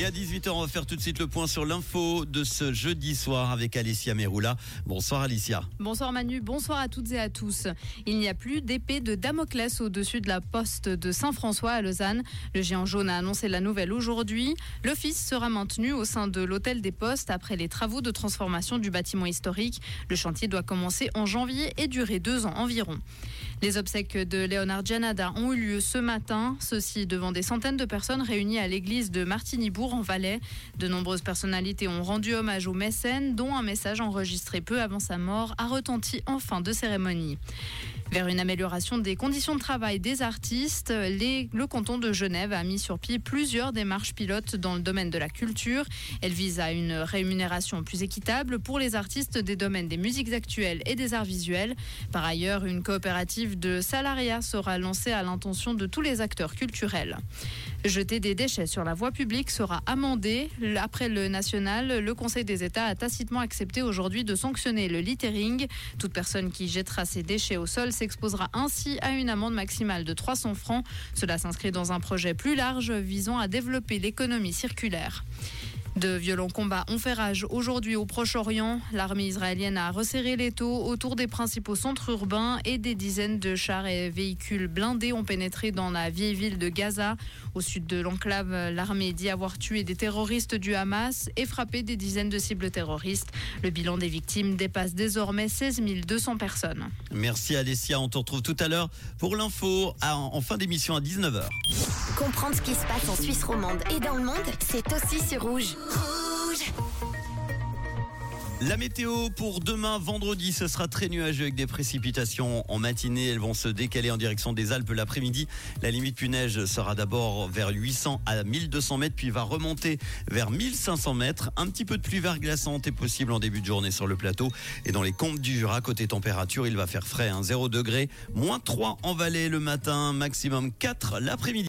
Et à 18h, on va faire tout de suite le point sur l'info de ce jeudi soir avec Alicia Meroula. Bonsoir Alicia. Bonsoir Manu, bonsoir à toutes et à tous. Il n'y a plus d'épée de Damoclès au-dessus de la poste de Saint-François à Lausanne. Le géant jaune a annoncé la nouvelle aujourd'hui. L'office sera maintenu au sein de l'hôtel des postes après les travaux de transformation du bâtiment historique. Le chantier doit commencer en janvier et durer deux ans environ. Les obsèques de Léonard Janada ont eu lieu ce matin, ceci devant des centaines de personnes réunies à l'église de Martinibourg en Valais. De nombreuses personnalités ont rendu hommage au mécène, dont un message enregistré peu avant sa mort a retenti en fin de cérémonie. Vers une amélioration des conditions de travail des artistes, le canton de Genève a mis sur pied plusieurs démarches pilotes dans le domaine de la culture. Elles visent à une rémunération plus équitable pour les artistes des domaines des musiques actuelles et des arts visuels. Par ailleurs, une coopérative de salariat sera lancée à l'intention de tous les acteurs culturels. Jeter des déchets sur la voie publique sera amendé. Après le national, le Conseil des États a tacitement accepté aujourd'hui de sanctionner le littering. Toute personne qui jettera ses déchets au sol s'exposera ainsi à une amende maximale de 300 francs. Cela s'inscrit dans un projet plus large visant à développer l'économie circulaire. De violents combats ont fait rage aujourd'hui au Proche-Orient. L'armée israélienne a resserré les taux autour des principaux centres urbains et des dizaines de chars et véhicules blindés ont pénétré dans la vieille ville de Gaza. Au sud de l'enclave, l'armée dit avoir tué des terroristes du Hamas et frappé des dizaines de cibles terroristes. Le bilan des victimes dépasse désormais 16 200 personnes. Merci Alicia, on te retrouve tout à l'heure pour l'info en fin d'émission à 19h. Comprendre ce qui se passe en Suisse romande et dans le monde, c'est aussi sur Rouge. La météo pour demain vendredi, ce sera très nuageux avec des précipitations en matinée. Elles vont se décaler en direction des Alpes l'après-midi. La limite plus neige sera d'abord vers 800 à 1200 mètres, puis va remonter vers 1500 mètres. Un petit peu de pluie verglaçante est possible en début de journée sur le plateau. Et dans les comptes du Jura, côté température, il va faire frais, hein, 0 degré, moins 3 en vallée le matin, maximum 4 l'après-midi.